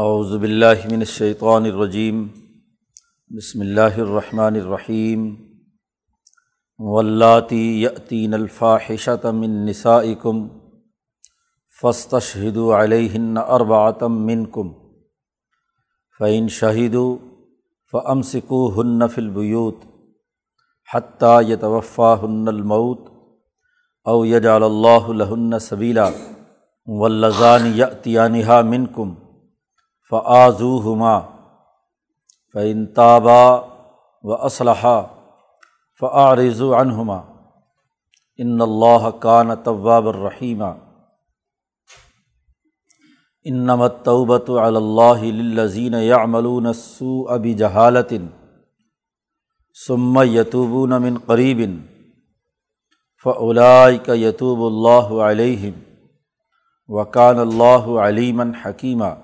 اعوذ باللہ من الشیطان الرجیم، بسم اللہ الرحمن الرحیم ولاتی یتین الفاحشۃ من نسائکم فاستشہدوا علیہن اربعۃ منکم، فإن شہدوا فامسکوہن فی البیوت حتیٰ یتوفاہن الموت او یجعل اللہ لہن سبیلا واللذان یأتیانہا منکم فعضو ہما فعن طابہ و اسلحہ فعارض عنہما ان اللہ کان طواب الرحیمہ انمت توبۃ اللّہ للذین یعملون السوء بجہالت ثم یتوبون من قریب فعلائک یتوب اللہ علیہم وکان اللہ علیمً حکیمہ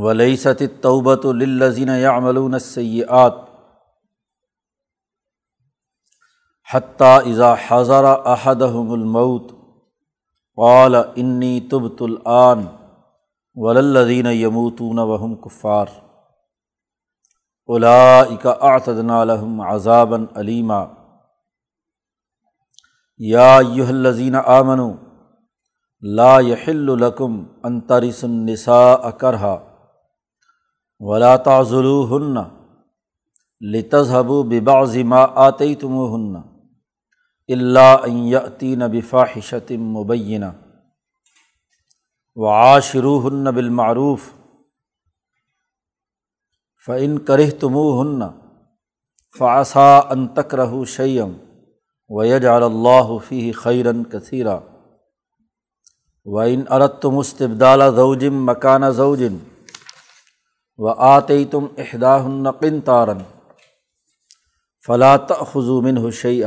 ولیست توبۃ للذین یعملون السیئات حتیٰ اذا حضر احدهم الموت قال انی تبت الآن وللذین یموتون وهم کفار اولئک اعتدنا لهم عذابا علیما یا ایہا الذین آمنوا لا يحل لکم ان ترثوا النساء کرہا ولا تعزلو ہن لتذہب ببعض ما آتی تم ہن اللہ عطین بفاحشت مبینہ وعاشرو ہن بالمعروف فعن کرہ تم ہن فاصا ان تکرہ شعیم ویج اللہ فی خیرن کثیرہ وعن ارتم استبدال زوجم مکانہ زوجن و آتے تم احدا النقن تارن فلاط خضومن حشیہ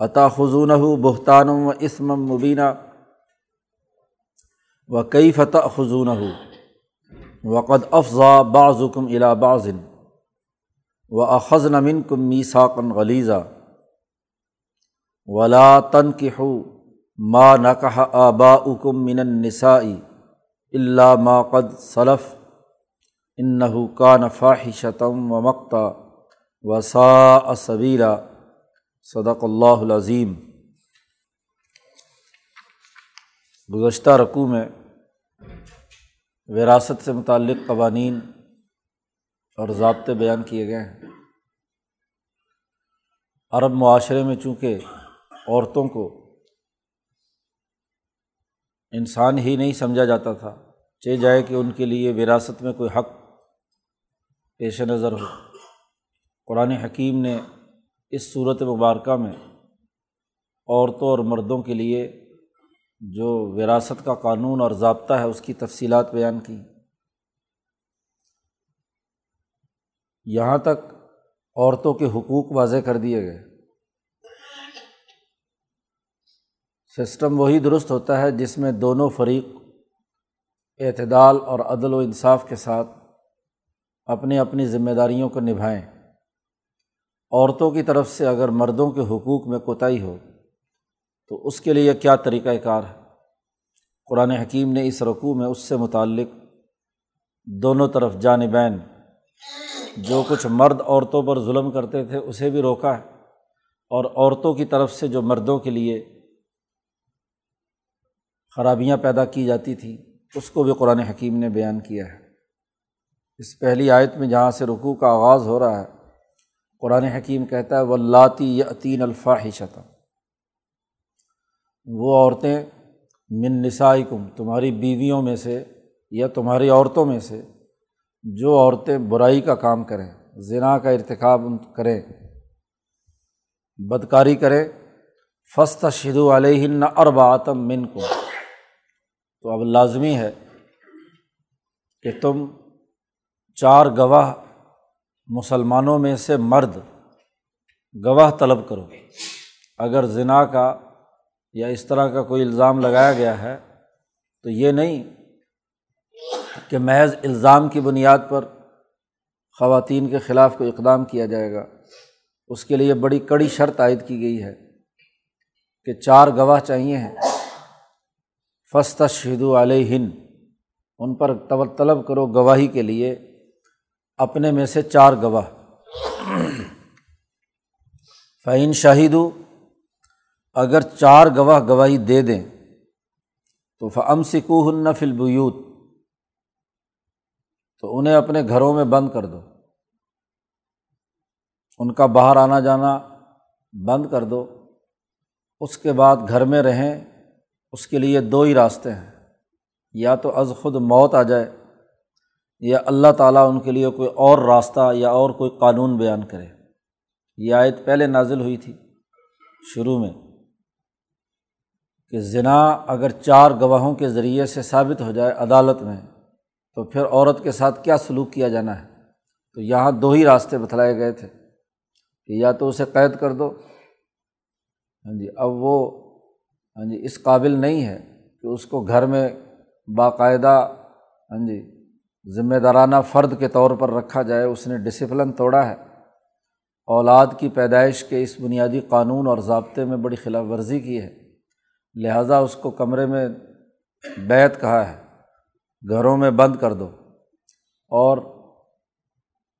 عطا خضون بہتان و اسم مبینہ و کئی فتح خضون وقد افضا بعضکم الا بعضن و اخذن من کم میساکن غلیزہ ولا تن کہو ما نقہ آبا اکم من النسائی اللہ ما قد صلف انََََََََََََََََََََََََََََََََََََََََََََََََََََََََََََََََََََََََََََََََََََََََََََََََََََََََََََََََََََََََ پیش نظر ہو۔ قرآن حکیم نے اس صورت مبارکہ میں عورتوں اور مردوں کے لیے جو وراثت کا قانون اور ضابطہ ہے اس کی تفصیلات بیان کی۔ یہاں تک عورتوں کے حقوق واضح کر دیے گئے۔ سسٹم وہی درست ہوتا ہے جس میں دونوں فریق اعتدال اور عدل و انصاف کے ساتھ اپنی اپنی ذمہ داریوں کو نبھائیں۔ عورتوں کی طرف سے اگر مردوں کے حقوق میں کوتاہی ہو، تو اس کے لیے کیا طریقۂ کار ہے؟ قرآن حکیم نے اس رقوع میں اس سے متعلق دونوں طرف جانبین، جو کچھ مرد عورتوں پر ظلم کرتے تھے اسے بھی روکا ہے۔ اور عورتوں کی طرف سے جو مردوں کے لیے خرابیاں پیدا کی جاتی تھیں، اس کو بھی قرآن حکیم نے بیان کیا ہے۔ اس پہلی آیت میں جہاں سے رکوع کا آغاز ہو رہا ہے، قرآن حکیم کہتا ہے ولاتی یتین الفاحشت وہ عورتیں، من نسائکم، تمہاری بیویوں میں سے یا تمہاری عورتوں میں سے، جو عورتیں برائی کا کام کریں ذنا کا ارتکاب کریں، بدکاری کریں فسط شدو علیہ اربعتم من کو تو اب لازمی ہے کہ تم چار گواہ مسلمانوں میں سے مرد گواہ طلب کرو۔ اگر ذنا کا یا اس طرح کا کوئی الزام لگایا گیا ہے، تو یہ نہیں کہ محض الزام کی بنیاد پر خواتین کے خلاف کوئی اقدام کیا جائے گا۔ اس کے لیے بڑی کڑی شرط عائد کی گئی ہے کہ چار گواہ چاہیے ہیں۔ فسط شہد علیہ ہند ان پر طلب کرو گواہی کے لیے۔ اپنے میں سے چار گواہ۔ فعین شاہد اگر چار گواہ گواہی دے دیں، تو فم سکو النفل بیوت تو انہیں اپنے گھروں میں بند کر دو۔ ان کا باہر آنا جانا بند کر دو۔ اس کے بعد گھر میں رہیں، اس کے لیے دو ہی راستے ہیں۔ یا تو از خود موت آ جائے یا اللہ تعالیٰ ان کے لیے کوئی اور راستہ یا اور کوئی قانون بیان کرے۔ یہ آیت پہلے نازل ہوئی تھی شروع میں کہ ذنا اگر چار گواہوں کے ذریعے سے ثابت ہو جائے عدالت میں، تو پھر عورت کے ساتھ کیا سلوک کیا جانا ہے؟ تو یہاں دو ہی راستے بتلائے گئے تھے کہ یا تو اسے قید کر دو۔ ہاں جی اب وہ ہاں جی اس قابل نہیں ہے کہ اس کو گھر میں باقاعدہ ہاں جی ذمہ دارانہ فرد کے طور پر رکھا جائے، اس نے ڈسپلن توڑا ہے۔ اولاد کی پیدائش کے اس بنیادی قانون اور ضابطے میں بڑی خلاف ورزی کی ہے۔ لہٰذا اس کو کمرے میں بیت کہا ہے۔ گھروں میں بند کر دو اور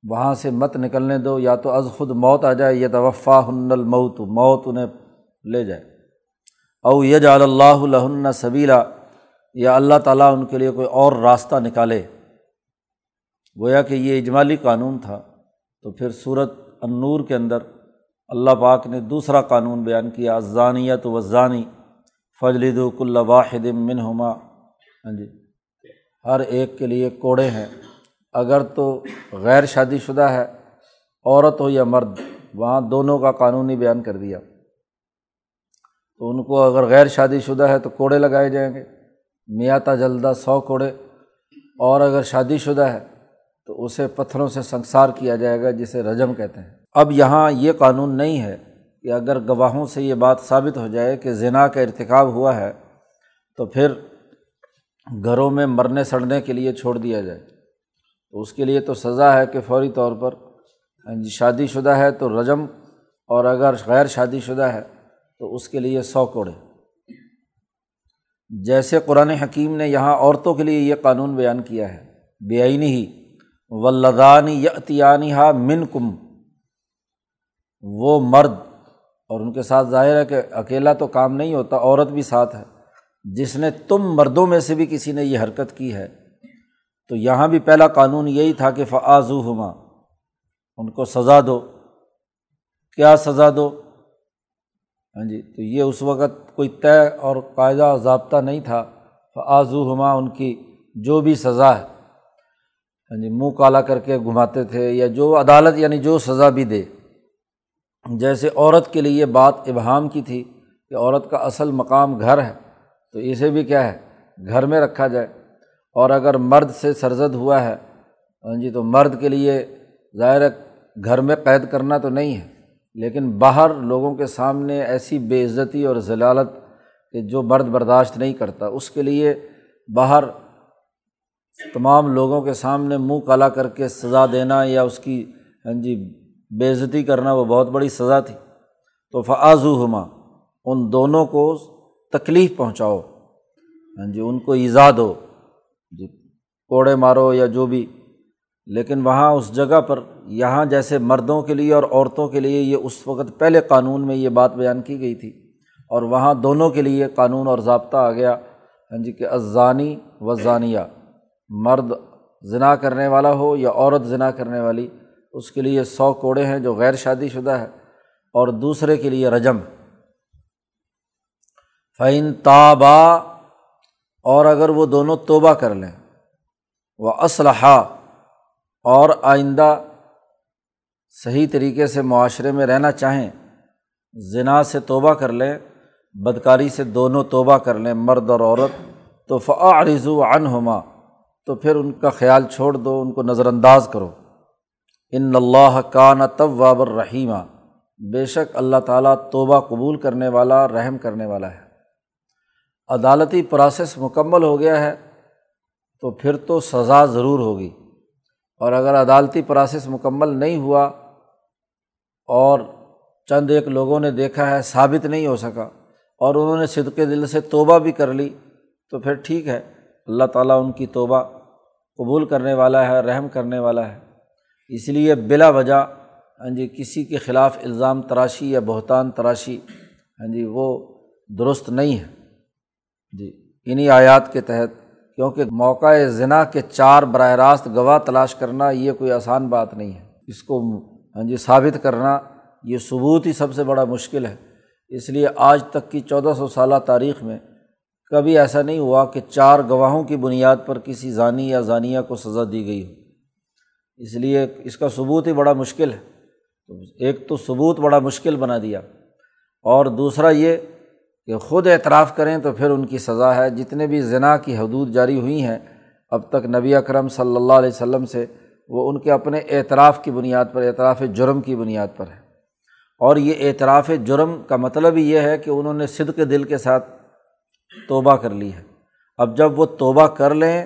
وہاں سے مت نکلنے دو، یا تو از خود موت آ جائے یا توفا ہن الموت، موت انہیں لے جائے۔ او یج اللہ الہن سبیلا، یا اللہ تعالیٰ ان کے لیے کوئی اور راستہ نکالے۔ گویا کہ یہ اجمالی قانون تھا، تو پھر صورت انور کے اندر اللہ پاک نے دوسرا قانون بیان کیا ضانیت و ضانی فجلد کل واحد من ہما ہاں جی ہر ایک کے لیے کوڑے ہیں۔ اگر تو غیر شادی شدہ ہے، عورت ہو یا مرد، وہاں دونوں کا قانونی بیان کر دیا۔ تو ان کو اگر غیر شادی شدہ ہے تو کوڑے لگائے جائیں گے۔ میاتا جلدہ سو کوڑے۔ اور اگر شادی شدہ ہے تو اسے پتھروں سے سنسار کیا جائے گا جسے رجم کہتے ہیں۔ اب یہاں یہ قانون نہیں ہے کہ اگر گواہوں سے یہ بات ثابت ہو جائے کہ زنا کا ارتکاب ہوا ہے تو پھر گھروں میں مرنے سڑنے کے لیے چھوڑ دیا جائے۔ تو اس کے لیے تو سزا ہے کہ فوری طور پر جی شادی شدہ ہے تو رجم اور اگر غیر شادی شدہ ہے تو اس کے لیے سو کوڑے۔ جیسے قرآن حکیم نے یہاں عورتوں کے لیے یہ قانون بیان کیا ہے، بے آئینی ہی۔ ولدانی یتیانی ہا من کم وہ مرد، اور ان کے ساتھ ظاہر ہے کہ اکیلا تو کام نہیں ہوتا، عورت بھی ساتھ ہے۔ جس نے تم مردوں میں سے بھی کسی نے یہ حرکت کی ہے، تو یہاں بھی پہلا قانون یہی تھا کہ فعضو ہما ان کو سزا دو۔ کیا سزا دو؟ ہاں جی تو یہ اس وقت کوئی طے اور قاعدہ ضابطہ نہیں تھا۔ فعضو ہما ان کی جو بھی سزا ہے۔ ہاں جی منہ کالا کر کے گھماتے تھے یا جو عدالت یعنی جو سزا بھی دے۔ جیسے عورت کے لیے بات ابہام کی تھی کہ عورت کا اصل مقام گھر ہے، تو اسے بھی کیا ہے، گھر میں رکھا جائے۔ اور اگر مرد سے سرزد ہوا ہے ہاں جی تو مرد کے لیے ظاہر گھر میں قید کرنا تو نہیں ہے، لیکن باہر لوگوں کے سامنے ایسی بے عزتی اور ضلالت کہ جو مرد برداشت نہیں کرتا، اس کے لیے باہر تمام لوگوں کے سامنے منہ کالا کر کے سزا دینا یا اس کی ہاں جی بے عزتی کرنا وہ بہت بڑی سزا تھی۔ تو فعضو ہما ان دونوں کو تکلیف پہنچاؤ۔ ہاں جی ان کو ایزا دو۔ جی کوڑے مارو یا جو بھی۔ لیکن وہاں اس جگہ پر، یہاں جیسے مردوں کے لیے اور عورتوں کے لیے یہ اس وقت پہلے قانون میں یہ بات بیان کی گئی تھی۔ اور وہاں دونوں کے لیے قانون اور ضابطہ آ گیا ہاں جی کہ ازانی و ضانیہ مرد ذنا کرنے والا ہو یا عورت ذنا کرنے والی، اس کے لیے سو کوڑے ہیں جو غیر شادی شدہ ہے اور دوسرے کے لیے رجم۔ فعین تابا، اور اگر وہ دونوں توبہ کر لیں۔ وہ اسلحہ اور آئندہ صحیح طریقے سے معاشرے میں رہنا چاہیں ذنا سے توبہ کر لیں، بدکاری سے دونوں توبہ کر لیں، مرد اور عورت، تو فعارضو عنہما تو پھر ان کا خیال چھوڑ دو، ان کو نظر انداز کرو۔ ان اللہ کا نہ طواب الرحیمہ بے شک اللہ تعالیٰ توبہ قبول کرنے والا، رحم کرنے والا ہے۔ عدالتی پروسیس مکمل ہو گیا ہے، تو پھر تو سزا ضرور ہوگی۔ اور اگر عدالتی پروسیس مکمل نہیں ہوا اور چند ایک لوگوں نے دیکھا ہے، ثابت نہیں ہو سکا اور انہوں نے صدقے دل سے توبہ بھی کر لی، تو پھر ٹھیک ہے۔ اللہ تعالیٰ ان کی توبہ قبول کرنے والا ہے، رحم کرنے والا ہے۔ اس لیے بلا وجہ ہاں جی کسی کے خلاف الزام تراشی یا بہتان تراشی ہاں جی وہ درست نہیں ہے۔ جی انہیں آیات کے تحت، کیونکہ موقع ذنا کے چار براہ راست گواہ تلاش کرنا یہ کوئی آسان بات نہیں ہے۔ اس کو ہاں جی ثابت کرنا یہ ثبوت ہی سب سے بڑا مشکل ہے۔ اس لیے آج تک کی چودہ سو سالہ تاریخ میں کبھی ایسا نہیں ہوا کہ چار گواہوں کی بنیاد پر کسی ضانی یا ضانیہ کو سزا دی گئی ہو۔ اس لیے اس کا ثبوت ہی بڑا مشکل ہے۔ تو ایک تو ثبوت بڑا مشکل بنا دیا۔ اور دوسرا یہ کہ خود اعتراف کریں تو پھر ان کی سزا ہے۔ جتنے بھی ذنا کی حدود جاری ہوئی ہیں، اب تک نبی اکرم صلی اللہ علیہ وسلم سے وہ ان کے اپنے اعتراف کی بنیاد پر، اعتراف جرم کی بنیاد پر ہے اور یہ اعتراف جرم کا مطلب ہی یہ ہے کہ انہوں نے صدق دل کے ساتھ توبہ کر لی ہے۔ اب جب وہ توبہ کر لیں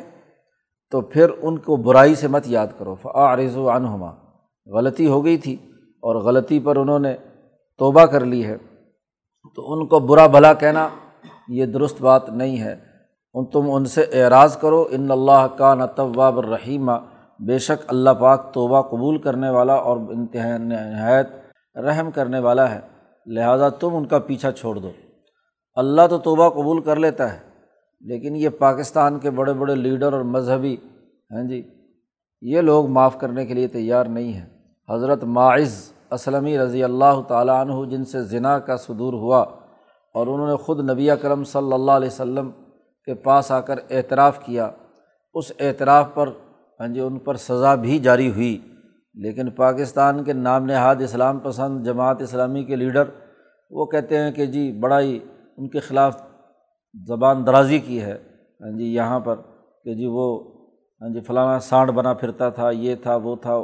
تو پھر ان کو برائی سے مت یاد کرو۔ فعارض و عنہما غلطی ہو گئی تھی اور غلطی پر انہوں نے توبہ کر لی ہے۔ تو ان کو برا بھلا کہنا یہ درست بات نہیں ہے۔ ان تم ان سے اعراض کرو۔ ان اللہ کا نطواب الرحیمہ بے شک اللہ پاک توبہ قبول کرنے والا اور انتہا نہایت رحم کرنے والا ہے۔ لہٰذا تم ان کا پیچھا چھوڑ دو۔ اللہ تو توبہ قبول کر لیتا ہے، لیکن یہ پاکستان کے بڑے بڑے لیڈر اور مذہبی ہیں جی یہ لوگ معاف کرنے کے لیے تیار نہیں ہیں۔ حضرت معز اسلمی رضی اللہ تعالیٰ عنہ، جن سے ذنا کا صدور ہوا اور انہوں نے خود نبی کرم صلی اللہ علیہ و سلم کے پاس آ کر اعتراف کیا، اس اعتراف پر ہاں جی ان پر سزا بھی جاری ہوئی۔ لیکن پاکستان کے نام نہاد اسلام پسند جماعت اسلامی کے لیڈر، وہ کہتے ہیں کہ جی بڑا ہی ان کے خلاف زبان درازی کی ہے۔ ہاں جی یہاں پر کہ جی وہ ہاں جی فلانا سانڈ بنا پھرتا تھا، یہ تھا، وہ تھا۔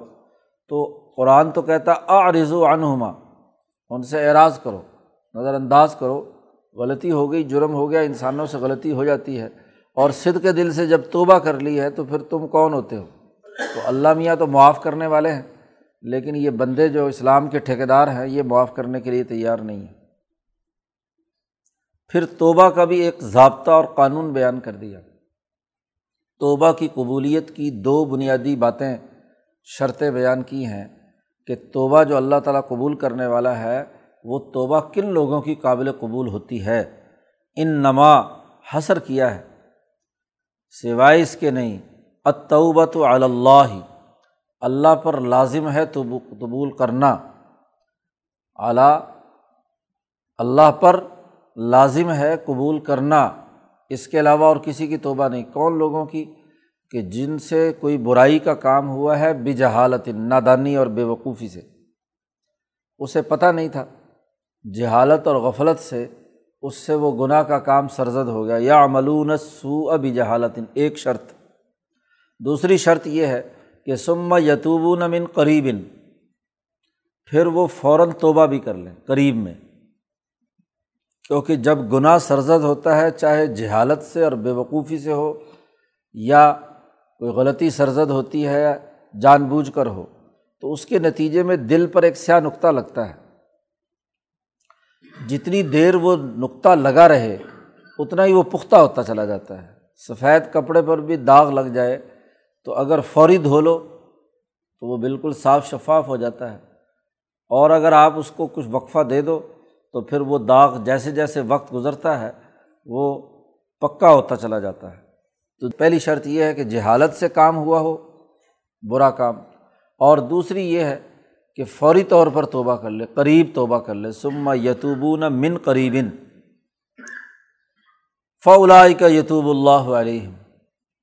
تو قرآن تو کہتا آ رضو عنہما، ان سے اعراض کرو، نظر انداز کرو۔ غلطی ہو گئی، جرم ہو گیا، انسانوں سے غلطی ہو جاتی ہے۔ اور صد کے دل سے جب توبہ کر لی ہے، تو پھر تم کون ہوتے ہو؟ تو اللہ میاں تو معاف کرنے والے ہیں، لیکن یہ بندے جو اسلام کے ٹھیکیدار ہیں، یہ معاف کرنے کے لیے تیار نہیں ہیں۔ پھر توبہ کا بھی ایک ضابطہ اور قانون بیان کر دیا توبہ کی قبولیت کی دو بنیادی باتیں شرطیں بیان کی ہیں کہ توبہ جو اللہ تعالیٰ قبول کرنے والا ہے، وہ توبہ کن لوگوں کی قابل قبول ہوتی ہے؟ ان نما حسر کیا ہے؟ سوائے اس کے نہیں اتوبۃ اللہ۔ ہی اللہ پر لازم ہے تو قبول کرنا۔ اعلیٰ، اللہ پر لازم ہے قبول کرنا۔ اس کے علاوہ اور کسی کی توبہ نہیں۔ کون لوگوں کی؟ کہ جن سے کوئی برائی کا کام ہوا ہے بے جہالت نادانی اور بے وقوفی سے۔ اسے پتہ نہیں تھا۔ جہالت اور غفلت سے اس سے وہ گناہ کا کام سرزد ہو گیا۔ یا عملون سو اب جہالت ایک شرط۔ دوسری شرط یہ ہے کہ سما یتوب من قریب۔ پھر وہ فوراً توبہ بھی کر لیں، قریب میں۔ کیونکہ جب گناہ سرزد ہوتا ہے، چاہے جہالت سے اور بے وقوفی سے ہو، یا کوئی غلطی سرزد ہوتی ہے، جان بوجھ کر ہو، تو اس کے نتیجے میں دل پر ایک سیاہ نقطہ لگتا ہے۔ جتنی دیر وہ نقطہ لگا رہے، اتنا ہی وہ پختہ ہوتا چلا جاتا ہے۔ سفید کپڑے پر بھی داغ لگ جائے، تو اگر فوری دھو لو، تو وہ بالکل صاف شفاف ہو جاتا ہے۔ اور اگر آپ اس کو کچھ وقفہ دے دو تو پھر وہ داغ جیسے جیسے وقت گزرتا ہے، وہ پکا ہوتا چلا جاتا ہے۔ تو پہلی شرط یہ ہے کہ جہالت سے کام ہوا ہو، برا کام۔ اور دوسری یہ ہے کہ فوری طور پر توبہ کر لے، قریب توبہ کر لے۔ سما یتوبون من قریبن۔ فولا کا یتوب اللہ علیہ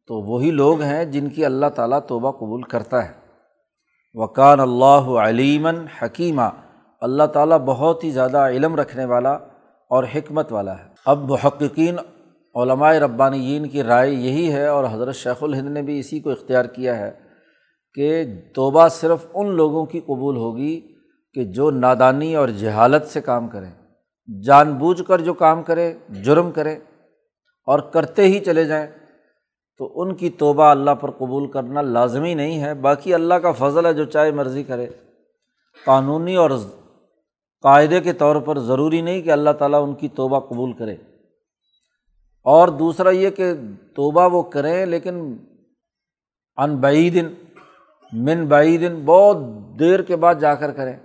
تو وہی لوگ ہیں جن کی اللہ تعالیٰ توبہ قبول کرتا ہے۔ وکان اللہ علیمن حکیمہ اللہ تعالیٰ بہت ہی زیادہ علم رکھنے والا اور حکمت والا ہے۔ اب محققین علماء ربانیین کی رائے یہی ہے اور حضرت شیخ الہند نے بھی اسی کو اختیار کیا ہے کہ توبہ صرف ان لوگوں کی قبول ہوگی کہ جو نادانی اور جہالت سے کام کریں، جان بوجھ کر جو کام کرے جرم کرے اور کرتے ہی چلے جائیں، تو ان کی توبہ اللہ پر قبول کرنا لازمی نہیں ہے۔ باقی اللہ کا فضل ہے جو چاہے مرضی کرے۔ قانونی اور قاعدے کے طور پر ضروری نہیں کہ اللہ تعالیٰ ان کی توبہ قبول کرے۔ اور دوسرا یہ کہ توبہ وہ کریں، لیکن ان بعیدن من بعیدن بہت دیر کے بعد جا کر کریں۔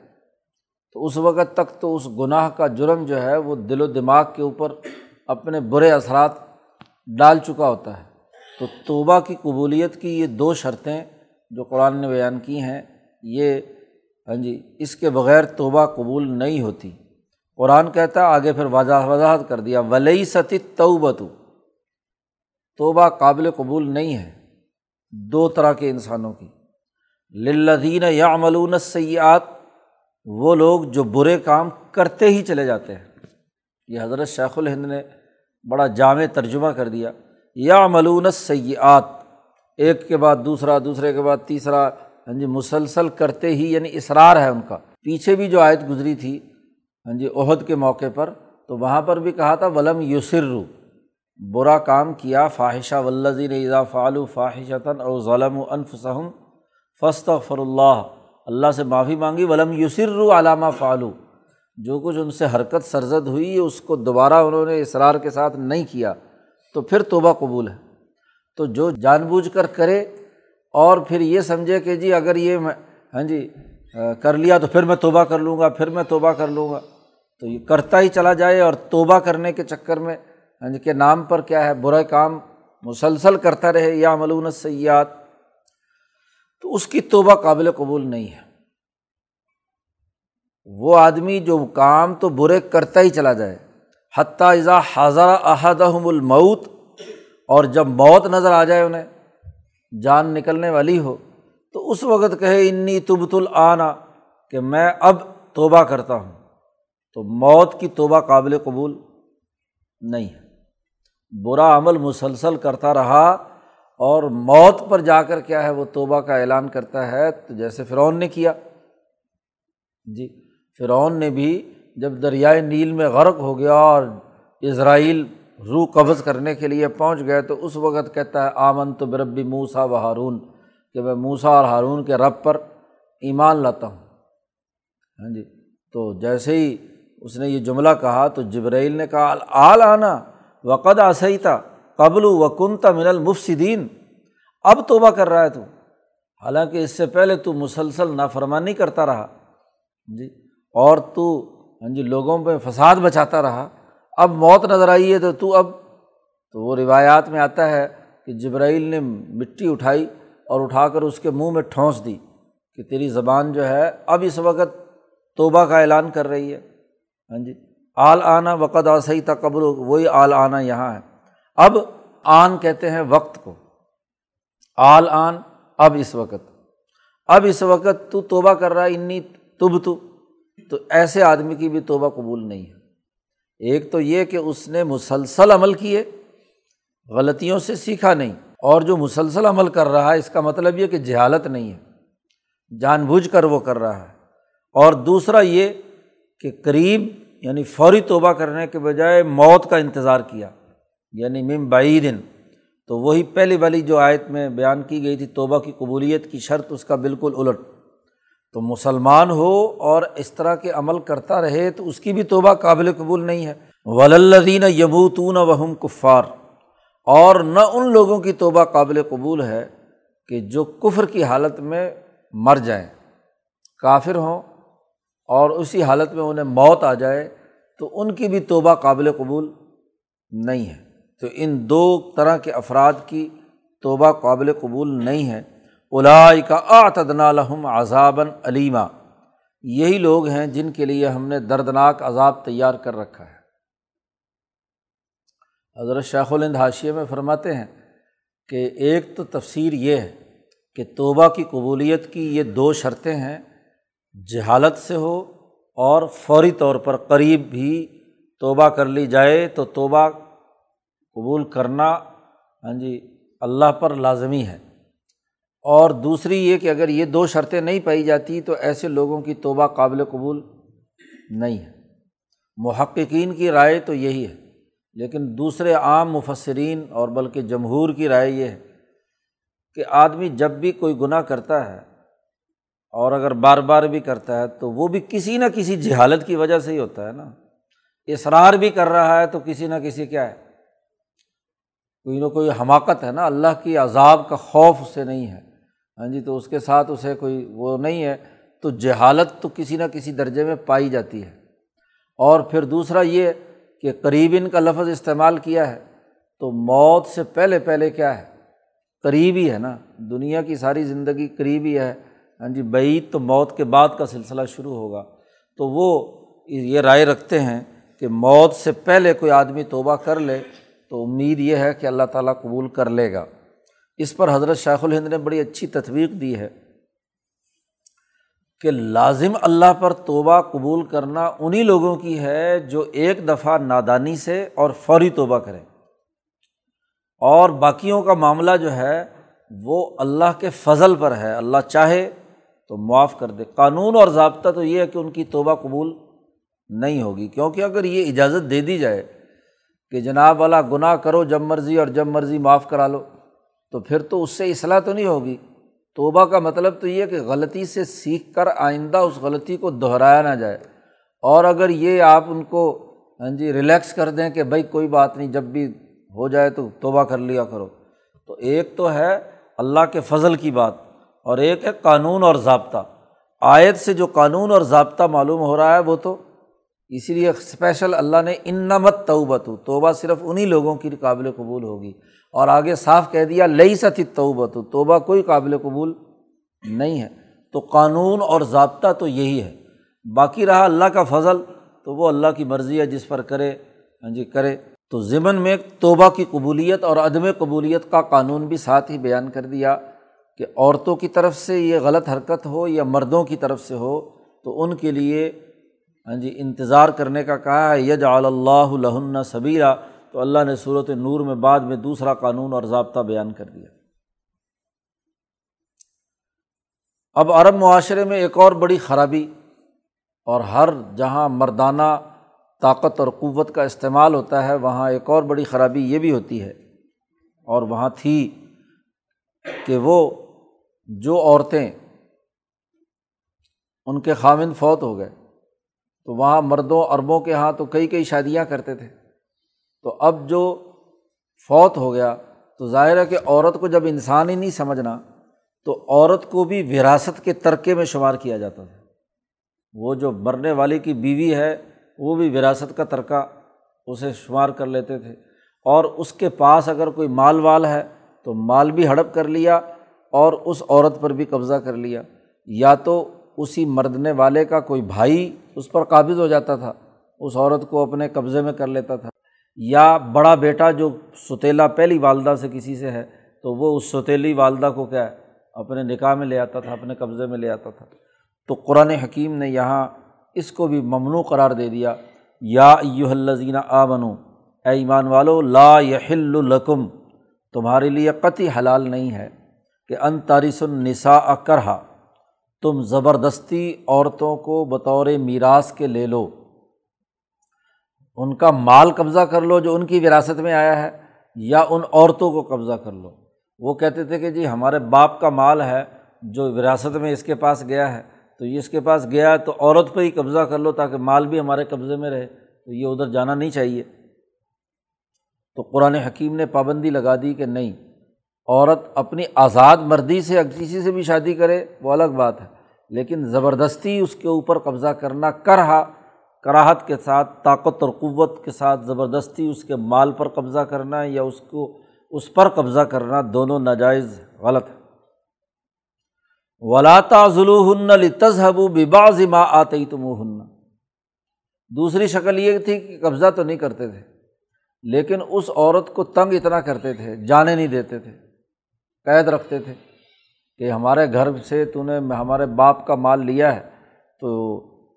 تو اس وقت تک تو اس گناہ کا جرم جو ہے وہ دل و دماغ کے اوپر اپنے برے اثرات ڈال چکا ہوتا ہے۔ تو توبہ کی قبولیت کی یہ دو شرطیں جو قرآن نے بیان کی ہیں، یہ ہاں جی اس کے بغیر توبہ قبول نہیں ہوتی۔ قرآن کہتا آگے پھر واضح وضاحت کر دیا ولی ستی توبتو توبہ قابل قبول نہیں ہے، دو طرح کے انسانوں کی۔ للدین یا عملون سیاحت وہ لوگ جو برے کام کرتے ہی چلے جاتے ہیں۔ یہ حضرت شیخ الہند نے بڑا جامع ترجمہ کر دیا۔ یا ملون سیاحت ایک کے بعد دوسرا، دوسرے کے بعد تیسرا ہاں جی مسلسل کرتے ہی یعنی اصرار ہے ان کا۔ پیچھے بھی جو آیت گزری تھی ہاں جی عہد کے موقع پر، تو وہاں پر بھی کہا تھا، ولم یوسر برا کام کیا، فاحشہ ولزین اضا فعلو فاحشتاً اور ظلم و انفسم فسط فر اللہ۔ اللہ سے معافی مانگی، ولم یوسر علامہ فعلو جو کچھ ان سے حرکت سرزد ہوئی، اس کو دوبارہ انہوں نے اصرار کے ساتھ نہیں کیا، تو پھر توبہ قبول ہے۔ تو جو جان بوجھ کر کرے اور پھر یہ سمجھے کہ جی اگر یہ میں ہاں جی کر لیا تو پھر میں توبہ کر لوں گا، پھر میں توبہ کر لوں گا۔ تو یہ کرتا ہی چلا جائے اور توبہ کرنے کے چکر میں ہاں جی کے نام پر کیا ہے برا کام مسلسل کرتا رہے یا ملون سیاحت تو اس کی توبہ قابل قبول نہیں ہے۔ وہ آدمی جو کام تو برے کرتا ہی چلا جائے۔ حتیٰ اضا حضرہ احدہم المعت اور جب موت نظر آ جائے انہیں جان نکلنے والی ہو، تو اس وقت کہے، انی تبت العنا کہ میں اب توبہ کرتا ہوں۔ تو موت کی توبہ قابل قبول نہیں ہے۔ برا عمل مسلسل کرتا رہا اور موت پر جا کر کیا ہے، وہ توبہ کا اعلان کرتا ہے۔ تو جیسے فرعون نے کیا۔ جی فرعون نے بھی جب دریائے نیل میں غرق ہو گیا اور اسرائیل روح قبض کرنے کے لیے پہنچ گئے تو اس وقت کہتا ہے آمن تو بربی موسا و ہارون، کہ میں موسا اور ہارون کے رب پر ایمان لاتا ہوں۔ ہاں جی تو جیسے ہی اس نے یہ جملہ کہا تو جبرائیل نے کہا، آل آنا وقد آسیتا قبل و کنتا من المفصدین اب توبہ کر رہا ہے تو۔ حالانکہ اس سے پہلے تو مسلسل نافرمانی کرتا رہا۔ ہاں جی اور تو ہاں جی لوگوں پہ فساد بچاتا رہا۔ اب موت نظر آئی ہے تو تو اب تو وہ روایات میں آتا ہے کہ جبرائیل نے مٹی اٹھائی اور اٹھا کر اس کے منہ میں ٹھونس دی کہ تیری زبان جو ہے اب اس وقت توبہ کا اعلان کر رہی ہے۔ ہاں جی۔ آل آنا وقت آ صحیح تھا قبل وہی آل آنا یہاں ہے۔ اب آن کہتے ہیں وقت کو۔ آل آن، اب اس وقت۔ اب اس وقت تو توبہ کر رہا ہے، انی تب تو تو ایسے آدمی کی بھی توبہ قبول نہیں ہے۔ ایک تو یہ کہ اس نے مسلسل عمل کیے، غلطیوں سے سیکھا نہیں، اور جو مسلسل عمل کر رہا ہے، اس کا مطلب یہ کہ جہالت نہیں ہے، جان بوجھ کر وہ کر رہا ہے۔ اور دوسرا یہ کہ قریب یعنی فوری توبہ کرنے کے بجائے موت کا انتظار کیا یعنی مم بائی دن تو وہی پہلی والی جو آیت میں بیان کی گئی تھی، توبہ کی قبولیت کی شرط، اس کا بالکل الٹ۔ تو مسلمان ہو اور اس طرح کے عمل کرتا رہے تو اس کی بھی توبہ قابل قبول نہیں ہے۔ وللدین یبوتون وہم کفار۔ اور نہ ان لوگوں کی توبہ قابل قبول ہے کہ جو کفر کی حالت میں مر جائیں۔ کافر ہوں اور اسی حالت میں انہیں موت آ جائے تو ان کی بھی توبہ قابل قبول نہیں ہے۔ تو ان دو طرح کے افراد کی توبہ قابل قبول نہیں ہے۔ الائی کا آتدنا لہم عذابً علیمہ یہی لوگ ہیں جن کے لیے ہم نے دردناک عذاب تیار کر رکھا ہے۔ حضرت شیخ الند حاشیے میں فرماتے ہیں کہ ایک تو تفسیر یہ ہے کہ توبہ کی قبولیت کی یہ دو شرطیں ہیں، جہالت سے ہو اور فوری طور پر قریب بھی توبہ کر لی جائے تو توبہ قبول کرنا ہاں جی اللہ پر لازمی ہے۔ اور دوسری یہ کہ اگر یہ دو شرطیں نہیں پائی جاتی تو ایسے لوگوں کی توبہ قابل قبول نہیں ہے۔ محققین کی رائے تو یہی ہے، لیکن دوسرے عام مفسرین اور بلکہ جمہور کی رائے یہ ہے کہ آدمی جب بھی کوئی گناہ کرتا ہے اور اگر بار بار بھی کرتا ہے تو وہ بھی کسی نہ کسی جہالت کی وجہ سے ہی ہوتا ہے نا۔ اصرار بھی کر رہا ہے تو کسی نہ کسی کیا ہے۔ کوئی نہ کوئی حماقت ہے نا، اللہ کی عذاب کا خوف اس سے نہیں ہے۔ ہاں جی تو اس کے ساتھ اسے کوئی وہ نہیں ہے۔ تو جہالت تو کسی نہ کسی درجے میں پائی جاتی ہے۔ اور پھر دوسرا یہ کہ قریب ان کا لفظ استعمال کیا ہے تو موت سے پہلے پہلے کیا ہے؟ قریب ہی ہے نا۔ دنیا کی ساری زندگی قریب ہی ہے۔ ہاں جی بعید تو موت کے بعد کا سلسلہ شروع ہوگا۔ تو وہ یہ رائے رکھتے ہیں کہ موت سے پہلے کوئی آدمی توبہ کر لے تو امید یہ ہے کہ اللہ تعالیٰ قبول کر لے گا۔ اس پر حضرت شیخ الہند نے بڑی اچھی تطویق دی ہے کہ لازم اللہ پر توبہ قبول کرنا انہیں لوگوں کی ہے جو ایک دفعہ نادانی سے اور فوری توبہ کریں۔ اور باقیوں کا معاملہ جو ہے وہ اللہ کے فضل پر ہے۔ اللہ چاہے تو معاف کر دے۔ قانون اور ضابطہ تو یہ ہے کہ ان کی توبہ قبول نہیں ہوگی۔ کیونکہ اگر یہ اجازت دے دی جائے کہ جناب والا گناہ کرو، جب مرضی اور جب مرضی معاف کرا لو۔ تو پھر تو اس سے اصلاح تو نہیں ہوگی۔ توبہ کا مطلب تو یہ کہ غلطی سے سیکھ کر آئندہ اس غلطی کو دہرایا نہ جائے۔ اور اگر یہ آپ ان کو ہاں جی ریلیکس کر دیں کہ بھائی کوئی بات نہیں، جب بھی ہو جائے تو توبہ کر لیا کرو۔ تو ایک تو ہے اللہ کے فضل کی بات اور ایک ہے قانون اور ضابطہ۔ آیت سے جو قانون اور ضابطہ معلوم ہو رہا ہے وہ تو اسی لیے اسپیشل اللہ نے ان نمت توبت توبہ صرف انہیں لوگوں کی قابل قبول ہوگی۔ اور آگے صاف کہہ دیا لئی ستی توبت توبہ کوئی قابل قبول نہیں ہے۔ تو قانون اور ضابطہ تو یہی ہے۔ باقی رہا اللہ کا فضل، تو وہ اللہ کی مرضی ہے، جس پر کرے ہاں جی کرے۔ تو ضمن میں توبہ کی قبولیت اور عدم قبولیت کا قانون بھی ساتھ ہی بیان کر دیا کہ عورتوں کی طرف سے یہ غلط حرکت ہو یا مردوں کی طرف سے ہو، تو ان کے لیے ہاں جی انتظار کرنے کا کہا ہے یج اللہ الہن صبیرہ تو اللہ نے صورت نور میں بعد میں دوسرا قانون اور ضابطہ بیان کر دیا۔ اب عرب معاشرے میں ایک اور بڑی خرابی اور ہر جہاں مردانہ طاقت اور قوت کا استعمال ہوتا ہے، وہاں ایک اور بڑی خرابی یہ بھی ہوتی ہے اور وہاں تھی کہ وہ جو عورتیں ان کے خامن فوت ہو گئے، تو وہاں مردوں عربوں کے یہاں تو کئی کئی شادیاں کرتے تھے۔ تو اب جو فوت ہو گیا، تو ظاہر ہے کہ عورت کو جب انسان ہی نہیں سمجھنا، تو عورت کو بھی وراثت کے ترکے میں شمار کیا جاتا تھا۔ وہ جو مرنے والی کی بیوی ہے، وہ بھی وراثت کا ترکہ اسے شمار کر لیتے تھے۔ اور اس کے پاس اگر کوئی مال وال ہے، تو مال بھی ہڑپ کر لیا اور اس عورت پر بھی قبضہ کر لیا۔ یا تو اسی مردنے والے کا کوئی بھائی اس پر قابض ہو جاتا تھا، اس عورت کو اپنے قبضے میں کر لیتا تھا۔ یا بڑا بیٹا جو ستیلا پہلی والدہ سے کسی سے ہے، تو وہ اس ستیلی والدہ کو کیا ہے، اپنے نکاح میں لے آتا تھا، اپنے قبضے میں لے آتا تھا۔ تو قرآن حکیم نے یہاں اس کو بھی ممنوع قرار دے دیا۔ یا ایو الزینہ آ بنو اے ایمان والو، لا یحل القم تمہارے لیے قطعی حلال نہیں ہے کہ ان تارس النساء کرہا، تم زبردستی عورتوں کو بطور میراث کے لے لو۔ ان کا مال قبضہ کر لو جو ان کی وراثت میں آیا ہے، یا ان عورتوں کو قبضہ کر لو۔ وہ کہتے تھے کہ جی ہمارے باپ کا مال ہے جو وراثت میں اس کے پاس گیا ہے، تو یہ اس کے پاس گیا ہے تو عورت پہ ہی قبضہ کر لو تاکہ مال بھی ہمارے قبضے میں رہے۔ تو یہ ادھر جانا نہیں چاہیے۔ تو قرآن حکیم نے پابندی لگا دی کہ نہیں، عورت اپنی آزاد مردی سے کسی سے بھی شادی کرے وہ الگ بات ہے، لیکن زبردستی اس کے اوپر قبضہ کرنا، کرہا کراہت کے ساتھ، طاقت اور قوت کے ساتھ زبردستی اس کے مال پر قبضہ کرنا یا اس کو، اس پر قبضہ کرنا دونوں ناجائز غلط ہے ولاتا ظلو ہن تذہب و باز ماں آتے تم ہن دوسری شکل یہ تھی کہ قبضہ تو نہیں کرتے تھے، لیکن اس عورت کو تنگ اتنا کرتے تھے، جانے نہیں دیتے تھے، قید رکھتے تھے کہ ہمارے گھر سے تو نے ہمارے باپ کا مال لیا ہے، تو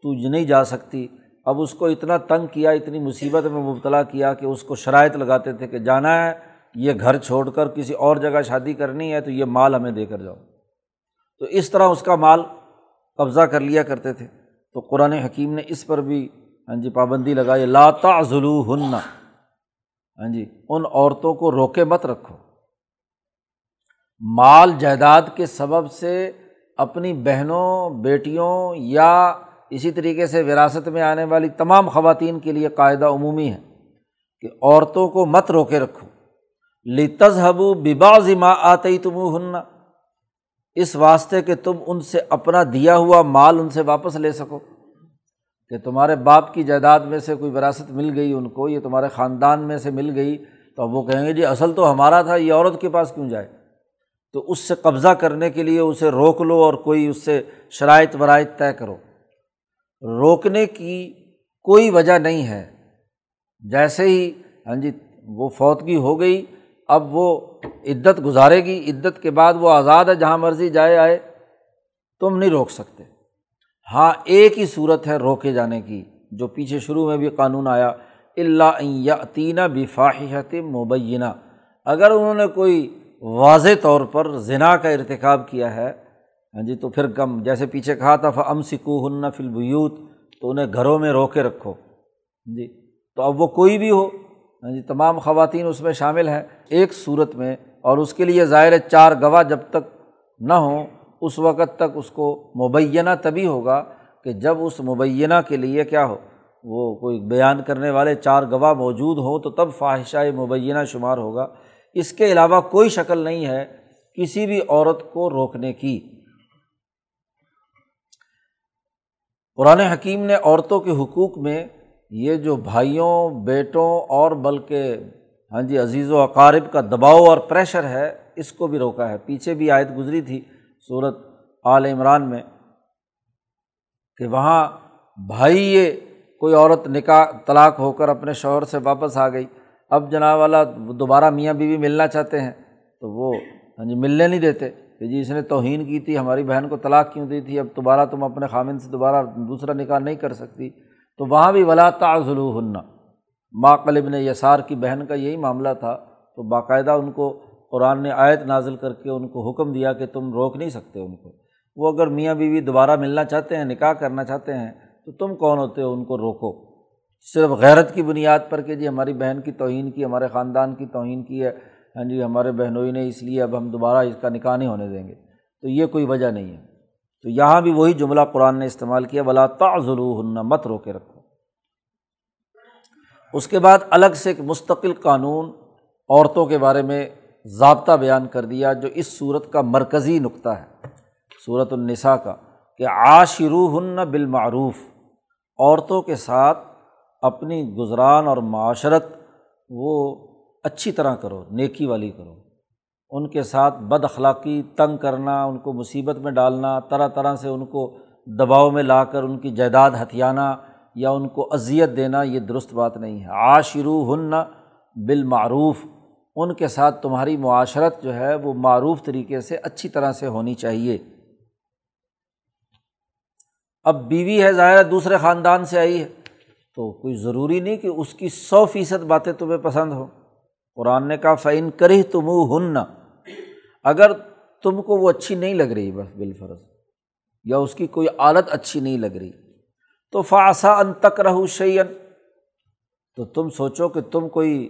تو نہیں جا سکتی۔ اب اس کو اتنا تنگ کیا، اتنی مصیبت میں مبتلا کیا کہ اس کو شرائط لگاتے تھے کہ جانا ہے، یہ گھر چھوڑ کر کسی اور جگہ شادی کرنی ہے تو یہ مال ہمیں دے کر جاؤ۔ تو اس طرح اس کا مال قبضہ کر لیا کرتے تھے۔ تو قرآن حکیم نے اس پر بھی ہاں جی پابندی لگائی لاتا ظلو ہن ہاں جی ان عورتوں کو روکے مت رکھو۔ مال جائیداد کے سبب سے اپنی بہنوں، بیٹیوں یا اسی طریقے سے وراثت میں آنے والی تمام خواتین کے لیے قاعدہ عمومی ہے کہ عورتوں کو مت روکے رکھو۔ لی تذہب ببا ذمہ آتے تم اس واسطے کہ تم ان سے اپنا دیا ہوا مال ان سے واپس لے سکو۔ کہ تمہارے باپ کی جائیداد میں سے کوئی وراثت مل گئی ان کو، یہ تمہارے خاندان میں سے مل گئی، تو اب وہ کہیں گے جی اصل تو ہمارا تھا، یہ عورت کے پاس کیوں جائے؟ تو اس سے قبضہ کرنے کے لیے اسے روک لو اور کوئی اس سے شرائط ورائط طے کرو۔ روکنے کی کوئی وجہ نہیں ہے۔ جیسے ہی ہاں جی وہ فوتگی ہو گئی، اب وہ عدت گزارے گی۔ عدت کے بعد وہ آزاد ہے، جہاں مرضی جائے، آئے۔ تم نہیں روک سکتے۔ ہاں ایک ہی صورت ہے روکے جانے کی، جو پیچھے شروع میں بھی قانون آیا۔ اللہ تینہ بفاحت مبینہ۔ اگر انہوں نے کوئی واضح طور پر ذنا کا ارتکاب کیا ہے ہاں جی تو پھر کم، جیسے پیچھے کہا تھا فم سکو ہن فلبیوت تو انہیں گھروں میں روکے رکھو۔ ہاں جی تو اب وہ کوئی بھی ہو ہاں جی تمام خواتین اس میں شامل ہیں ایک صورت میں، اور اس کے لیے ظاہر چار گواہ جب تک نہ ہوں، اس وقت تک اس کو مبینہ تبھی ہوگا کہ جب اس مبینہ کے لیے کیا ہو، وہ کوئی بیان کرنے والے چار گواہ موجود ہوں، تو تب فواہشہ مبینہ شمار ہوگا۔ اس کے علاوہ کوئی شکل نہیں ہے کسی بھی عورت کو روکنے کی۔ قرآن حکیم نے عورتوں کے حقوق میں یہ جو بھائیوں، بیٹوں اور بلکہ ہاں جی عزیز و اقارب کا دباؤ اور پریشر ہے، اس کو بھی روکا ہے۔ پیچھے بھی آیت گزری تھی صورت عال عمران میں کہ وہاں بھائی یہ کوئی عورت نکاح، طلاق ہو کر اپنے شوہر سے واپس آ گئی۔ اب جناب والا دوبارہ میاں بیوی ملنا چاہتے ہیں تو وہ ہاں جی ملنے نہیں دیتے۔ کہ جی اس نے توہین کی تھی، ہماری بہن کو طلاق کیوں دی تھی؟ اب دوبارہ تم اپنے خامن سے دوبارہ دوسرا نکاح نہیں کر سکتی۔ تو وہاں بھی ولا تعزلو ہننا ماں قلب نے یسار کی بہن کا یہی معاملہ تھا۔ تو باقاعدہ ان کو قرآن نے آیت نازل کر کے ان کو حکم دیا کہ تم روک نہیں سکتے ان کو۔ وہ اگر میاں بیوی دوبارہ ملنا چاہتے ہیں، نکاح کرنا چاہتے ہیں، تو تم کون ہوتے ہو؟ ان کو روکو۔ صرف غیرت کی بنیاد پر کہ جی ہماری بہن کی توہین کی، ہمارے خاندان کی توہین کی ہے۔ ہاں جی ہمارے بہنوئی نے اس لیے اب ہم دوبارہ اس کا نکاح نہیں ہونے دیں گے۔ تو یہ کوئی وجہ نہیں ہے۔ تو یہاں بھی وہی جملہ قرآن نے استعمال کیا بلا تعزلو ہن مت رو کے رکھو اس کے بعد الگ سے ایک مستقل قانون عورتوں کے بارے میں ضابطہ بیان کر دیا، جو اس صورت کا مرکزی نقطہ ہے۔ صورت النساء کا کہ عاشرو ہن بالمعروف، عورتوں کے ساتھ اپنی گزران اور معاشرت وہ اچھی طرح کرو، نیکی والی کرو۔ ان کے ساتھ بد اخلاقی تنگ کرنا، ان کو مصیبت میں ڈالنا، طرح طرح سے ان کو دباؤ میں لا کر ان کی جائیداد ہتھیانا یا ان کو اذیت دینا، یہ درست بات نہیں ہے۔ عاشرو ہن بالمعروف، ان کے ساتھ تمہاری معاشرت جو ہے وہ معروف طریقے سے اچھی طرح سے ہونی چاہیے۔ اب بیوی ہے، ظاہر دوسرے خاندان سے آئی ہے۔ تو کوئی ضروری نہیں کہ اس کی سو فیصد باتیں تمہیں پسند ہوں۔ قرآن نے کہا فعین کرے تم ہن اگر تم کو وہ اچھی نہیں لگ رہی بس بالفرض، یا اس کی کوئی عادت اچھی نہیں لگ رہی، تو فاصا ان تک رہو شعین تو تم سوچو کہ تم کوئی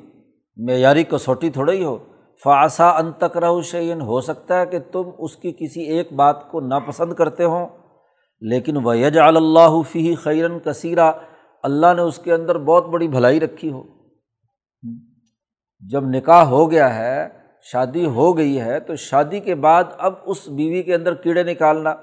معیاری کسوٹی تھوڑا ہی ہو۔ فاصا ان تک رہو شعین ہو سکتا ہے کہ تم اس کی کسی ایک بات کو ناپسند کرتے ہوں، لیکن ویج اللہ فی خیرن کثیرہ اللہ نے اس کے اندر بہت بڑی بھلائی رکھی ہو۔ جب نکاح ہو گیا ہے، شادی ہو گئی ہے، تو شادی کے بعد اب اس بیوی کے اندر کیڑے نکالنا